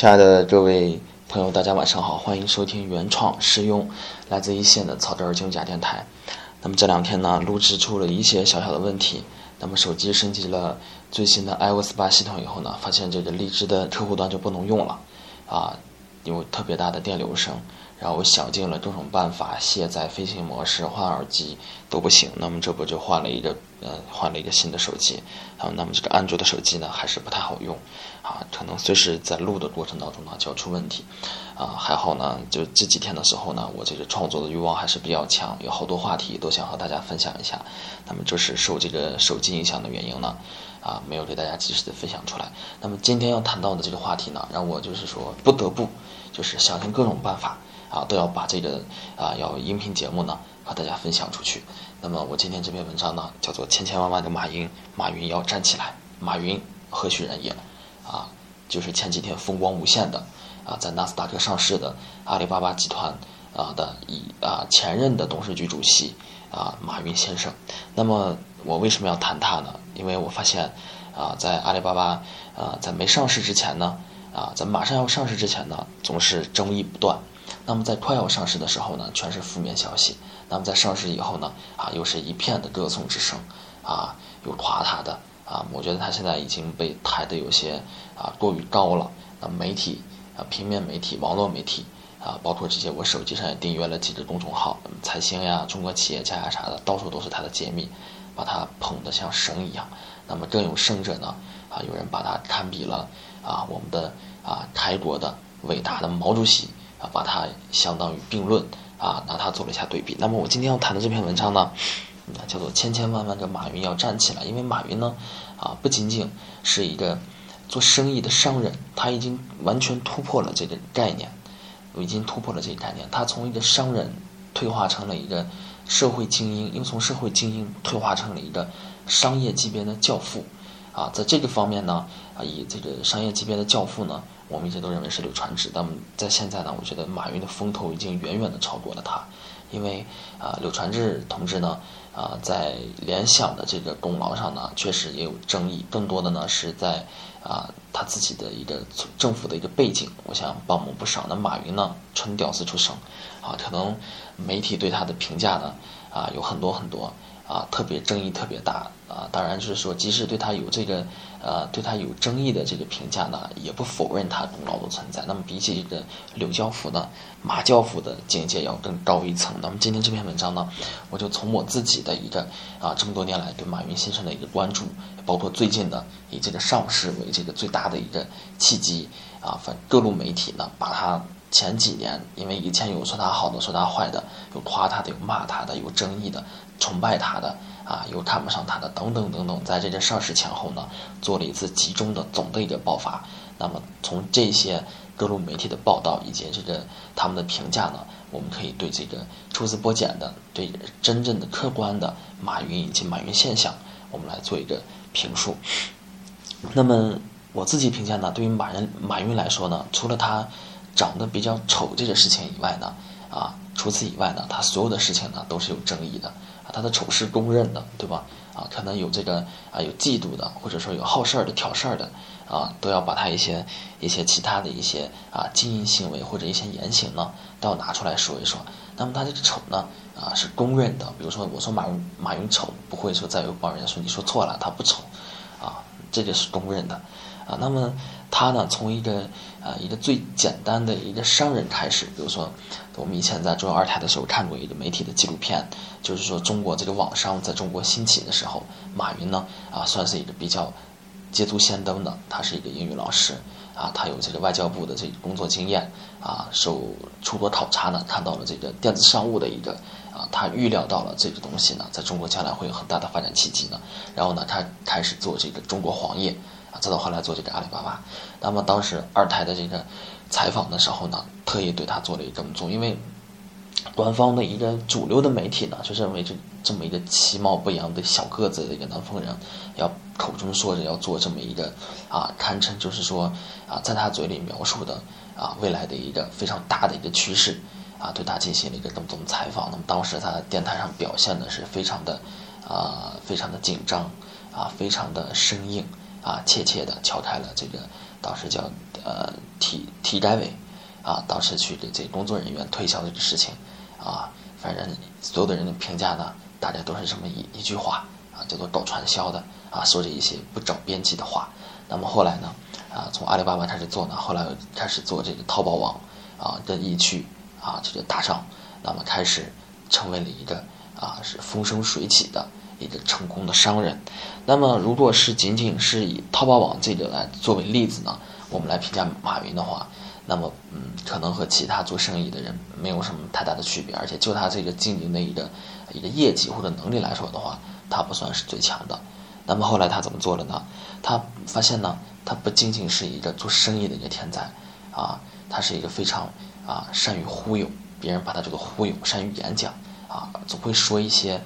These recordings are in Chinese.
亲爱的各位朋友，大家晚上好，欢迎收听原创实用来自一线的草根儿金假电台。那么这两天呢，录制出了一些小小的问题。那么手机升级了最新的 iOS 八系统以后呢，发现这个荔枝的客户端就不能用了，啊，有特别大的电流声。然后我想尽了各种办法，卸载飞行模式、换耳机都不行。那么这不就换了一个，呃，换了一个新的手机。啊，那么这个安卓的手机呢，还是不太好用，啊，可能随时在录的过程当中呢就要出问题。啊，还好呢，就这几天的时候呢，我这个创作的欲望还是比较强，有好多话题都想和大家分享一下。那么就是受这个手机影响的原因呢，啊，没有给大家及时的分享出来。那么今天要谈到的这个话题呢，让我就是说不得不，就是想尽各种办法。啊，都要把这个啊，要音频节目呢和大家分享出去。那么我今天这篇文章呢，叫做《千千万万的马云》，马云要站起来。马云何许人也？啊，就是前几天风光无限的啊，在纳斯达克上市的阿里巴巴集团啊的一啊前任的董事局主席啊马云先生。那么我为什么要谈他呢？因为我发现啊，在阿里巴巴啊在没上市之前呢，啊在马上要上市之前呢，总是争议不断。那么在快要上市的时候呢，全是负面消息；那么在上市以后呢，啊，又是一片的歌颂之声，啊，又夸他的，啊，我觉得他现在已经被抬得有些啊过于高了。那媒体啊，平面媒体、网络媒体啊，包括这些我手机上也订阅了几个公众号，财星呀、中国企业家呀啥的，到处都是他的揭秘，把他捧得像神一样。那么更有甚者呢，啊，有人把他堪比了啊我们的啊开国的伟大的毛主席。啊，把他相当于并论啊，拿他做了一下对比。那么我今天要谈的这篇文章呢，叫做《千千万万个马云要站起来》。因为马云呢，啊，不仅仅是一个做生意的商人，他已经完全突破了这个概念，已经突破了这个概念。他从一个商人退化成了一个社会精英，又从社会精英退化成了一个商业级别的教父。啊，在这个方面呢，啊，以这个商业级别的教父呢。我们一直都认为是柳传志，但在现在呢，我觉得马云的风头已经远远的超过了他，因为啊，柳传志同志呢，啊，在联想的这个功劳上呢，确实也有争议，更多的呢是在啊他自己的一个政府的一个背景，我想帮我们不少。那马云呢，纯屌丝出生，啊，可能媒体对他的评价呢，啊，有很多很多。啊，特别争议特别大啊！当然，就是说，即使对他有这个，呃，对他有争议的这个评价呢，也不否认他功劳的存在。那么，比起这个柳教父呢，马教父的境界要更高一层。那么，今天这篇文章呢，我就从我自己的一个啊，这么多年来对马云先生的一个关注，包括最近的以这个上市为这个最大的一个契机啊，反各路媒体呢，把他前几年，因为以前有说他好的，说他坏的，有夸他的，有骂他的，有争议的。崇拜他的啊，又看不上他的，等等等等，在这个上市前后呢，做了一次集中的总的一个爆发。那么从这些各路媒体的报道以及这个他们的评价呢，我们可以对这个抽丝剥茧的、对真正的客观的马云以及马云现象，我们来做一个评述。那么我自己评价呢，对于马人马云来说呢，除了他长得比较丑这个事情以外呢，啊，除此以外呢，他所有的事情呢都是有争议的。啊他的丑是公认的，对吧？啊，可能有这个啊，有嫉妒的，或者说有好事儿的、挑事儿的，啊，都要把他一些一些其他的一些啊经营行为或者一些言行呢，都要拿出来说一说。那么他这个丑呢，啊，是公认的。比如说，我说马云马云丑，不会说再有帮人家说你说错了，他不丑，啊，这个是公认的，啊，那么。他呢，从一个啊一个最简单的一个商人开始，比如说，我们以前在中央二台的时候看过一个媒体的纪录片，就是说中国这个网商在中国兴起的时候，马云呢啊算是一个比较捷足先登的，他是一个英语老师啊，他有这个外交部的这个工作经验啊，受出国考察呢，看到了这个电子商务的一个啊，他预料到了这个东西呢，在中国将来会有很大的发展契机呢，然后呢，他开始做这个中国黄页。啊，再到后来做这个阿里巴巴，那么当时二台的这个采访的时候呢，特意对他做了一个这么做，因为官方的一个主流的媒体呢，就认为这这么一个其貌不扬的小个子的一个南方人，要口中说着要做这么一个啊，堪称就是说啊，在他嘴里描述的啊未来的一个非常大的一个趋势啊，对他进行了一个这么这么采访。那么当时他在电台上表现的是非常的啊，非常的紧张啊，非常的生硬。啊，切切的敲开了这个当时叫呃体体改委啊，当时去给这工作人员推销这个事情啊，反正所有的人的评价呢，大家都是这么一一句话啊，叫做搞传销的啊，说着一些不着边际的话。那么后来呢，啊，从阿里巴巴开始做呢，后来开始做这个淘宝网啊，任意去啊，这个大上，那么开始成为了一个啊，是风生水起的。一个成功的商人，那么如果是仅仅是以淘宝网这个来作为例子呢，我们来评价马云的话，那么嗯，可能和其他做生意的人没有什么太大的区别，而且就他这个经营的一个一个业绩或者能力来说的话，他不算是最强的。那么后来他怎么做了呢？他发现呢，他不仅仅是一个做生意的一个天才啊，他是一个非常啊善于忽悠别人，把他这个忽悠，善于演讲啊，总会说一些。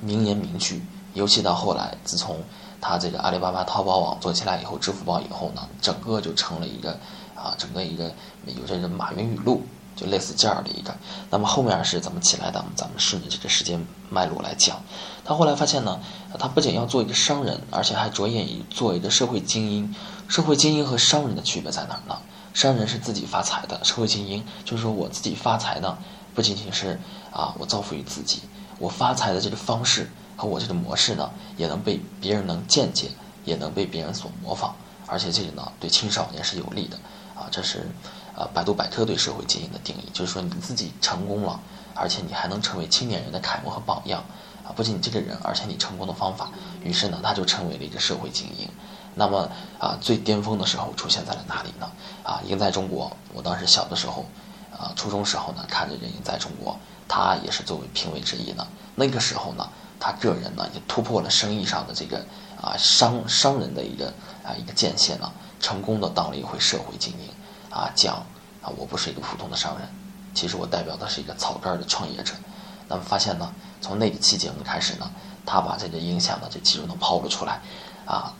名言名句，尤其到后来，自从他这个阿里巴巴淘宝网做起来以后，支付宝以后呢，整个就成了一个啊，整个一个有这个马云语录，就类似这样的一个。那么后面是怎么起来的？咱们顺着这个时间脉络来讲。他后来发现呢，他不仅要做一个商人，而且还着眼于做一个社会精英。社会精英和商人的区别在哪儿呢？商人是自己发财的，社会精英就是说我自己发财呢，不仅仅是啊，我造福于自己。我发财的这个方式和我这个模式呢，也能被别人能见解，也能被别人所模仿，而且这个呢，对青少年是有利的啊。这是啊百度百科对社会精英的定义，就是说你自己成功了，而且你还能成为青年人的楷模和榜样啊。不仅你这个人，而且你成功的方法，于是呢，他就成为了一个社会精英。那么啊，最巅峰的时候出现在了哪里呢？啊，赢在中国。我当时小的时候，啊，初中时候呢，看着人赢在中国。他也是作为评委之一呢。那个时候呢，他个人呢也突破了生意上的这个啊商商人的一个啊一个界限呢，成功的当了一回社会精英啊，讲啊我不是一个普通的商人，其实我代表的是一个草根的创业者。那么发现呢，从那个期节目开始呢，他把这个影响呢这技术能抛了出来啊，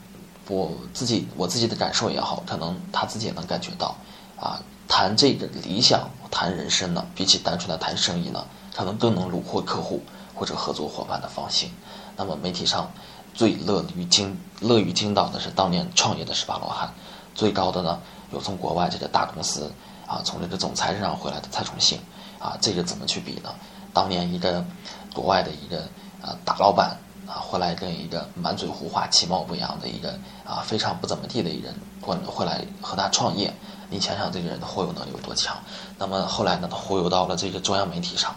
我自己我自己的感受也好，可能他自己也能感觉到啊，谈这个理想，谈人生呢，比起单纯的谈生意呢。可能更能虏获客户或者合作伙伴的芳心。那么媒体上最乐于惊乐于惊到的是当年创业的十八罗汉，最高的呢有从国外这个大公司啊从这个总裁身上回来的蔡崇信啊，这个怎么去比呢？当年一个国外的一个啊大老板啊回来跟一个满嘴胡话其貌不扬的一个啊非常不怎么地的一人过回来和他创业，你想想这个人的忽悠能力有多强？那么后来呢，他忽悠到了这个中央媒体上。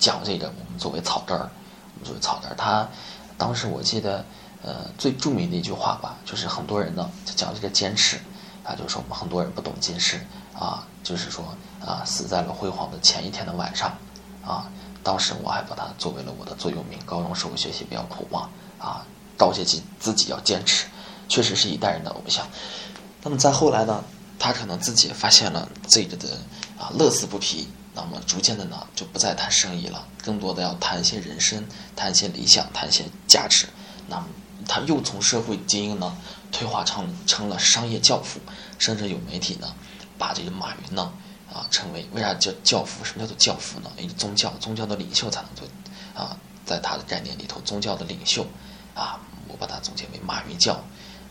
讲这个，我们作为草根儿，我们作为草根儿，他当时我记得，呃，最著名的一句话吧，就是很多人呢讲这个坚持，啊，就是说我们很多人不懂坚持，啊，就是说啊，死在了辉煌的前一天的晚上，啊，当时我还把它作为了我的座右铭，高中时候学习比较苦嘛，啊，告诫自自己要坚持，确实是一代人的偶像。那么再后来呢，他可能自己发现了这个的啊，乐此不疲。那么逐渐的呢，就不再谈生意了，更多的要谈一些人生，谈一些理想，谈一些价值。那么他又从社会精英呢，退化成成了商业教父，甚至有媒体呢，把这个马云呢，啊，称为为啥叫教父？什么叫做教父呢？因为宗教，宗教的领袖才能做，啊，在他的概念里头，宗教的领袖，啊，我把它总结为马云教，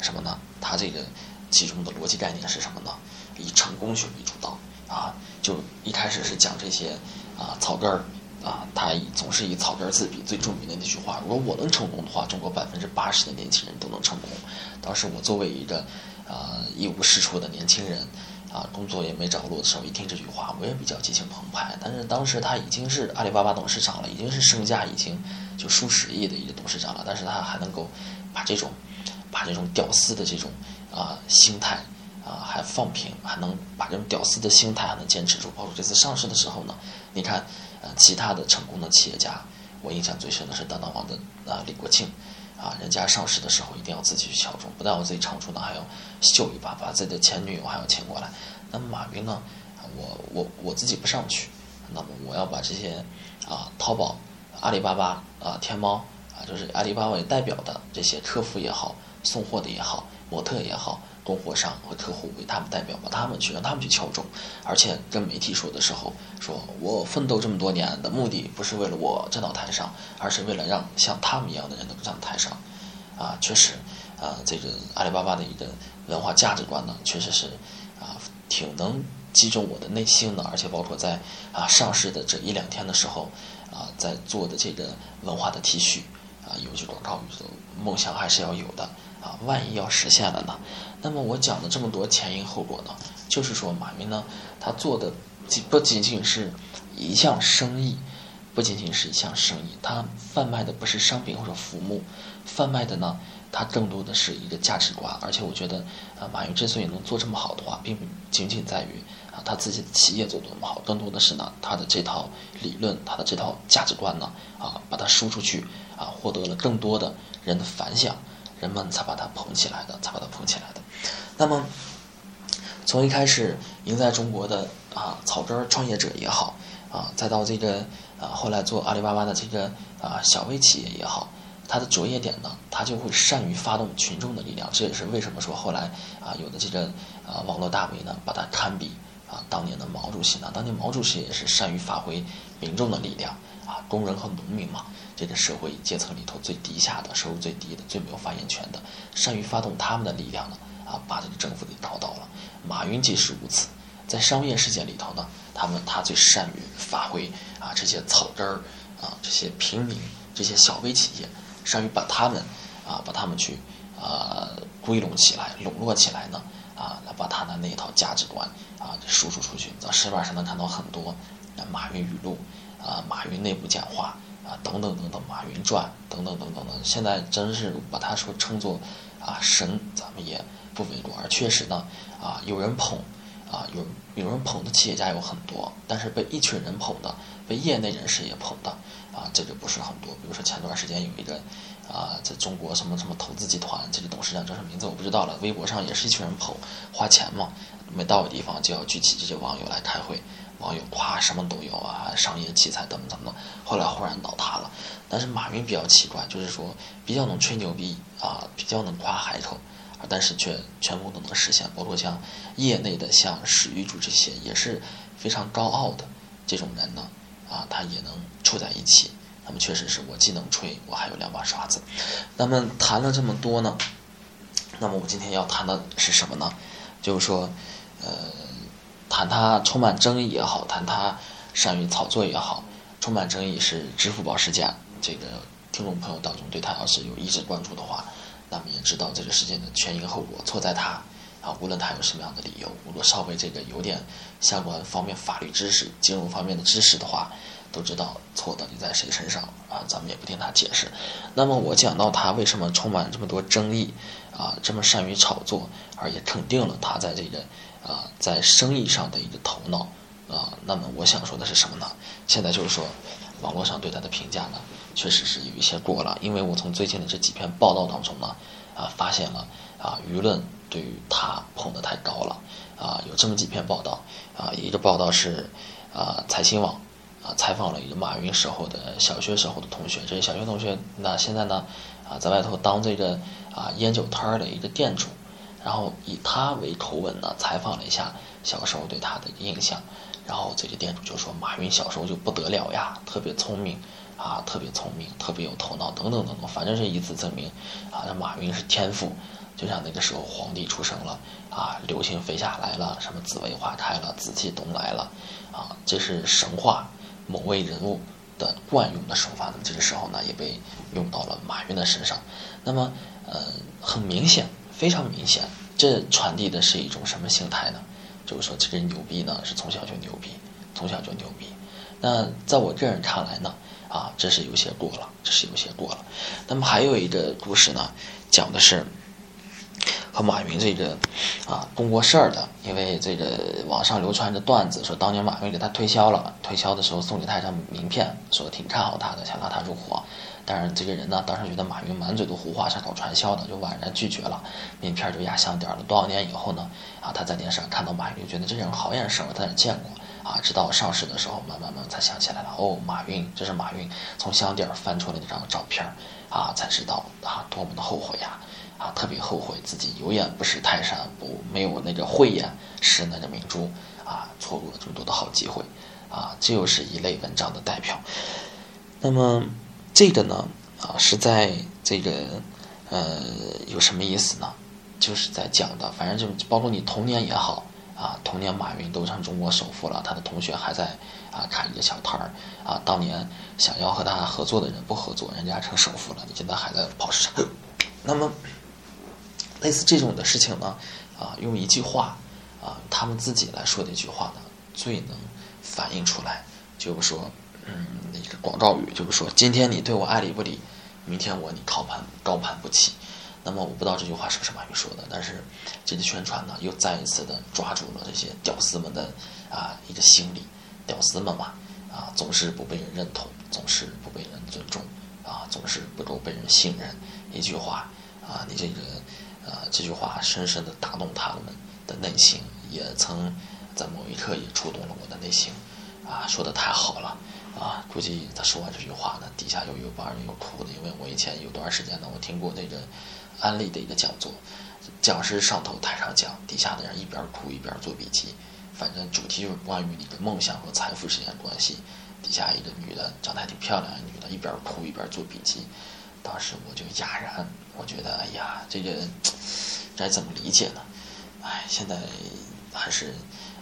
什么呢？他这个其中的逻辑概念是什么呢？以成功学为主导。啊，就一开始是讲这些啊草根儿啊，他总是以草根儿自比。最著名的那句话：如果我能成功的话，中国百分之八十的年轻人都能成功。当时我作为一个啊一无是处的年轻人啊，工作也没着落的时候，一听这句话，我也比较激情澎湃。但是当时他已经是阿里巴巴董事长了，已经是身价已经就数十亿的一个董事长了，但是他还能够把这种把这种屌丝的这种啊心态。啊，还放平，还能把这种屌丝的心态还能坚持住。包括这次上市的时候呢，你看，呃，其他的成功的企业家，我印象最深的是当当网的啊李国庆，啊，人家上市的时候一定要自己去敲钟，不但我自己唱出呢，还要秀一把，把自己的前女友还要请过来。那么马云呢，我我我自己不上去，那么我要把这些啊淘宝、阿里巴巴啊天猫啊，就是阿里巴巴为代表的这些客服也好，送货的也好，模特也好。供货商和客户为他们代表，把他们去让他们去敲钟，而且跟媒体说的时候，说我奋斗这么多年的目的不是为了我站到台上，而是为了让像他们一样的人能站台上。啊，确实，啊，这个阿里巴巴的一个文化价值观呢，确实是啊挺能击中我的内心的，而且包括在啊上市的这一两天的时候啊，在做的这个文化的 T 恤啊，有些广告语的梦想还是要有的啊，万一要实现了呢？那么我讲的这么多前因后果呢，就是说马云呢，他做的不仅仅是一项生意。不仅仅是一项生意，他贩卖的不是商品或者服务，贩卖的呢，它更多的是一个价值观。而且我觉得，啊，马云之所以能做这么好的话，并不仅仅在于啊他自己的企业做多么好，更多的是呢，他的这套理论，他的这套价值观呢，啊，把它输出去，啊，获得了更多的人的反响，人们才把它捧起来的，才把它捧起来的。那么，从一开始赢在中国的啊草根创业者也好，啊，再到这个。啊，后来做阿里巴巴的这个啊小微企业也好，它的着眼点呢，它就会善于发动群众的力量。这也是为什么说后来啊有的这个啊网络大 V 呢，把它堪比啊当年的毛主席呢。当年毛主席也是善于发挥民众的力量啊，工人和农民嘛，这个社会阶层里头最低下的、收入最低的、最没有发言权的，善于发动他们的力量呢，啊，把这个政府给搞倒了。马云即是如此。在商业世界里头呢，他们他最善于发挥啊这些草根儿啊这些平民这些小微企业，善于把他们啊把他们去啊归拢起来笼络起来呢啊来把他的那一套价值观啊输出出去。在市面上能看到很多马云语录啊马云内部讲话啊等等等等马云传等等等等的，现在真是把他说称作啊神，咱们也不为过。而确实呢啊有人捧。啊，有有人捧的企业家有很多，但是被一群人捧的，被业内人士也捧的，啊，这就不是很多。比如说前段时间有一个，啊，在中国什么什么投资集团，这个董事长叫什么名字我不知道了。微博上也是一群人捧，花钱嘛，没到的地方就要聚集这些网友来开会，网友夸什么都有啊，商业器材怎么怎么，后来忽然倒塌了。但是马云比较奇怪，就是说比较能吹牛逼啊，比较能夸海口。啊但是却全部都能实现，包括像业内的像史玉柱这些也是非常高傲的这种人呢，啊，他也能处在一起。那么确实是我既能吹，我还有两把刷子。那么谈了这么多呢，那么我今天要谈的是什么呢？就是说，呃，谈他充满争议也好，谈他善于炒作也好，充满争议是支付宝事件。这个听众朋友当中对他要是有一直关注的话。那么也知道这个事件的前因后果，错在他啊，无论他有什么样的理由，如果稍微这个有点相关方面法律知识、金融方面的知识的话，都知道错到底在谁身上啊。咱们也不听他解释。那么我讲到他为什么充满这么多争议啊，这么善于炒作，而也肯定了他在这个啊在生意上的一个头脑啊。那么我想说的是什么呢？现在就是说。网络上对他的评价呢，确实是有一些过了，因为我从最近的这几篇报道当中呢，啊，发现了啊，舆论对于他捧得太高了，啊，有这么几篇报道，啊，一个报道是啊，财新网啊采访了一个马云时候的小学时候的同学，这些小学同学那现在呢，啊，在外头当这个啊烟酒摊儿的一个店主，然后以他为口吻呢，采访了一下小时候对他的印象。然后这个店主就说：“马云小时候就不得了呀，特别聪明，啊，特别聪明，特别有头脑，等等等等，反正是以此证明，啊，这马云是天赋，就像那个时候皇帝出生了，啊，流星飞下来了，什么紫薇花开了，紫气东来了，啊，这是神话某位人物的惯用的手法。那么这个时候呢，也被用到了马云的身上。那么，呃，很明显，非常明显，这传递的是一种什么心态呢？”就是说，这个人牛逼呢，是从小就牛逼，从小就牛逼。那在我个人看来呢，啊，这是有些过了，这是有些过了。那么还有一个故事呢，讲的是和马云这个啊公过事儿的，因为这个网上流传着段子，说当年马云给他推销了，推销的时候送给他一张名片，说挺看好他的，想拉他入伙。但是这个人呢，当时觉得马云满嘴的胡话，是搞传销的，就婉然拒绝了。名片就压箱底儿了。多少年以后呢？啊，他在电视上看到马云，觉得这人好眼熟，在哪见过？啊，直到上市的时候，慢慢慢才想起来了。哦，马云，这是马云从箱底儿翻出来那张照片啊，才知道啊，多么的后悔呀！啊特别后悔自己有眼不识泰山，不没有那个慧眼识那个明珠啊，错过了这么多的好机会啊，这又是一类文章的代表。那么。这个呢，啊，是在这个，呃，有什么意思呢？就是在讲的，反正就包括你童年也好，啊，童年马云都成中国首富了，他的同学还在啊开一个小摊儿啊。当年想要和他合作的人不合作，人家成首富了，你现在还在跑市场。那么，类似这种的事情呢，啊，用一句话啊，他们自己来说的一句话呢，最能反映出来，就是说，嗯，一个广告语，就是说，今天你对我爱理不理，明天我你高攀高攀不起。那么我不知道这句话是不是马云说的，但是这个宣传呢，又再一次的抓住了这些屌丝们的啊一个心理，屌丝们嘛，啊总是不被人认同，总是不被人尊重，啊总是不够被人信任。一句话啊，你这个啊这句话深深的打动他们的内心，也曾在某一刻也触动了我的内心，啊说的太好了。啊，估计他说完这句话呢，底下又有帮人又哭的，因为我以前有段时间呢，我听过那个安利的一个讲座，讲师上头台上讲，底下的人一边哭一边做笔记，反正主题就是关于你的梦想和财富之间关系。底下一个女的长得还挺漂亮的，女的一边哭一边做笔记，当时我就哑然，我觉得哎呀，这个该怎么理解呢？哎，现在还是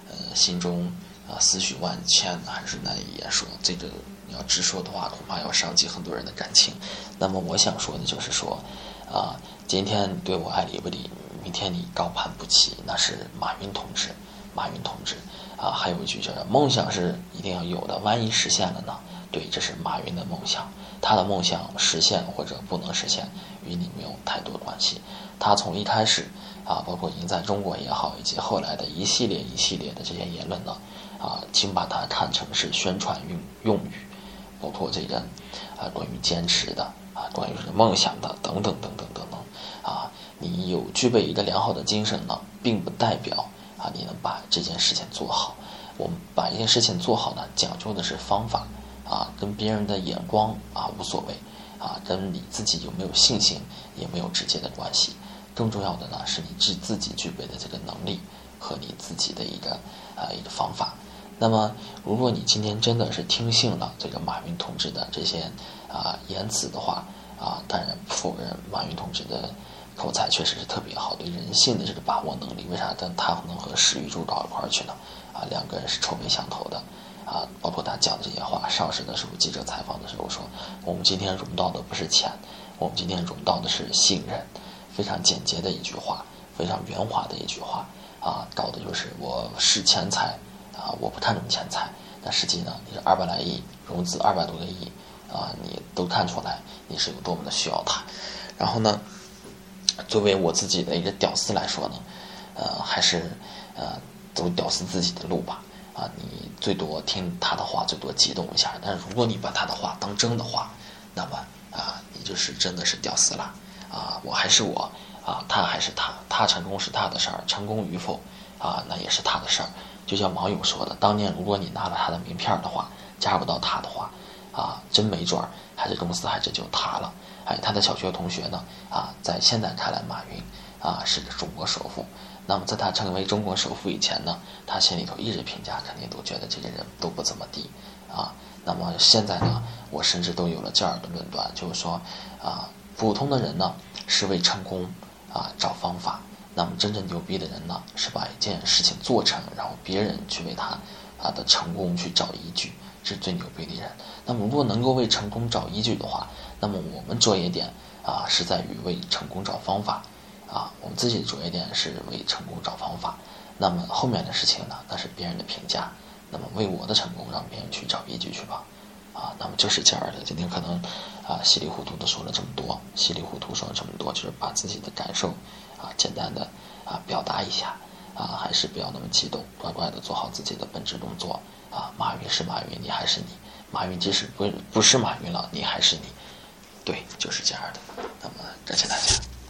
呃心中。啊，思绪万千，还是难以言说。这个你要直说的话，恐怕要伤及很多人的感情。那么我想说的就是说，啊，今天你对我爱理不理，明天你高攀不起，那是马云同志。马云同志，啊，还有一句叫“梦想是一定要有的，万一实现了呢？”对，这是马云的梦想。他的梦想实现或者不能实现，与你没有太多关系。他从一开始，啊，包括赢在中国也好，以及后来的一系列一系列的这些言论呢。啊，请把它看成是宣传用用语，包括这个啊，关于坚持的啊，关于梦想的等等等等等等啊，你有具备一个良好的精神呢，并不代表啊，你能把这件事情做好。我们把一件事情做好呢，讲究的是方法啊，跟别人的眼光啊无所谓啊，跟你自己有没有信心也没有直接的关系。更重要的呢，是你自自己具备的这个能力和你自己的一个啊一个方法。那么，如果你今天真的是听信了这个马云同志的这些啊言辞的话啊，当然否认马云同志的口才确实是特别好，对人性的这个把握能力，为啥？但他能和史玉柱到一块儿去呢？啊，两个人是臭味相投的啊。包括他讲的这些话，上市的时候记者采访的时候说，我们今天融到的不是钱，我们今天融到的是信任。非常简洁的一句话，非常圆滑的一句话啊，搞的就是我视钱财。啊，我不看重钱财，但实际呢，你是二百来亿融资，二百多个亿，啊，你都看出来你是有多么的需要它。然后呢，作为我自己的一个屌丝来说呢，呃，还是呃走屌丝自己的路吧。啊，你最多听他的话，最多激动一下。但是如果你把他的话当真的话，那么啊，你就是真的是屌丝了。啊，我还是我，啊，他还是他，他成功是他的事儿，成功与否，啊，那也是他的事儿。就像网友说的，当年如果你拿了他的名片的话，加入到他的话，啊，真没准儿，还是公司还是就塌了。哎，他的小学同学呢，啊，在现在看来，马云啊是中国首富。那么在他成为中国首富以前呢，他心里头一直评价肯定都觉得这些人都不怎么地，啊。那么现在呢，我甚至都有了这样的论断，就是说，啊，普通的人呢是为成功啊找方法。那么真正牛逼的人呢，是把一件事情做成，然后别人去为他啊的成功去找依据，是最牛逼的人。那么如果能够为成功找依据的话，那么我们着眼点啊是在于为成功找方法，啊，我们自己的着眼点是为成功找方法。那么后面的事情呢，那是别人的评价。那么为我的成功，让别人去找依据去吧。啊，那么就是这样的。今天可能啊稀里糊涂的说了这么多，稀里糊涂说了这么多，就是把自己的感受。啊，简单的啊表达一下，啊还是不要那么激动，乖乖的做好自己的本职工作。啊，马云是马云，你还是你；马云即使不不是马云了，你还是你。对，就是这样的。那么，感谢大家。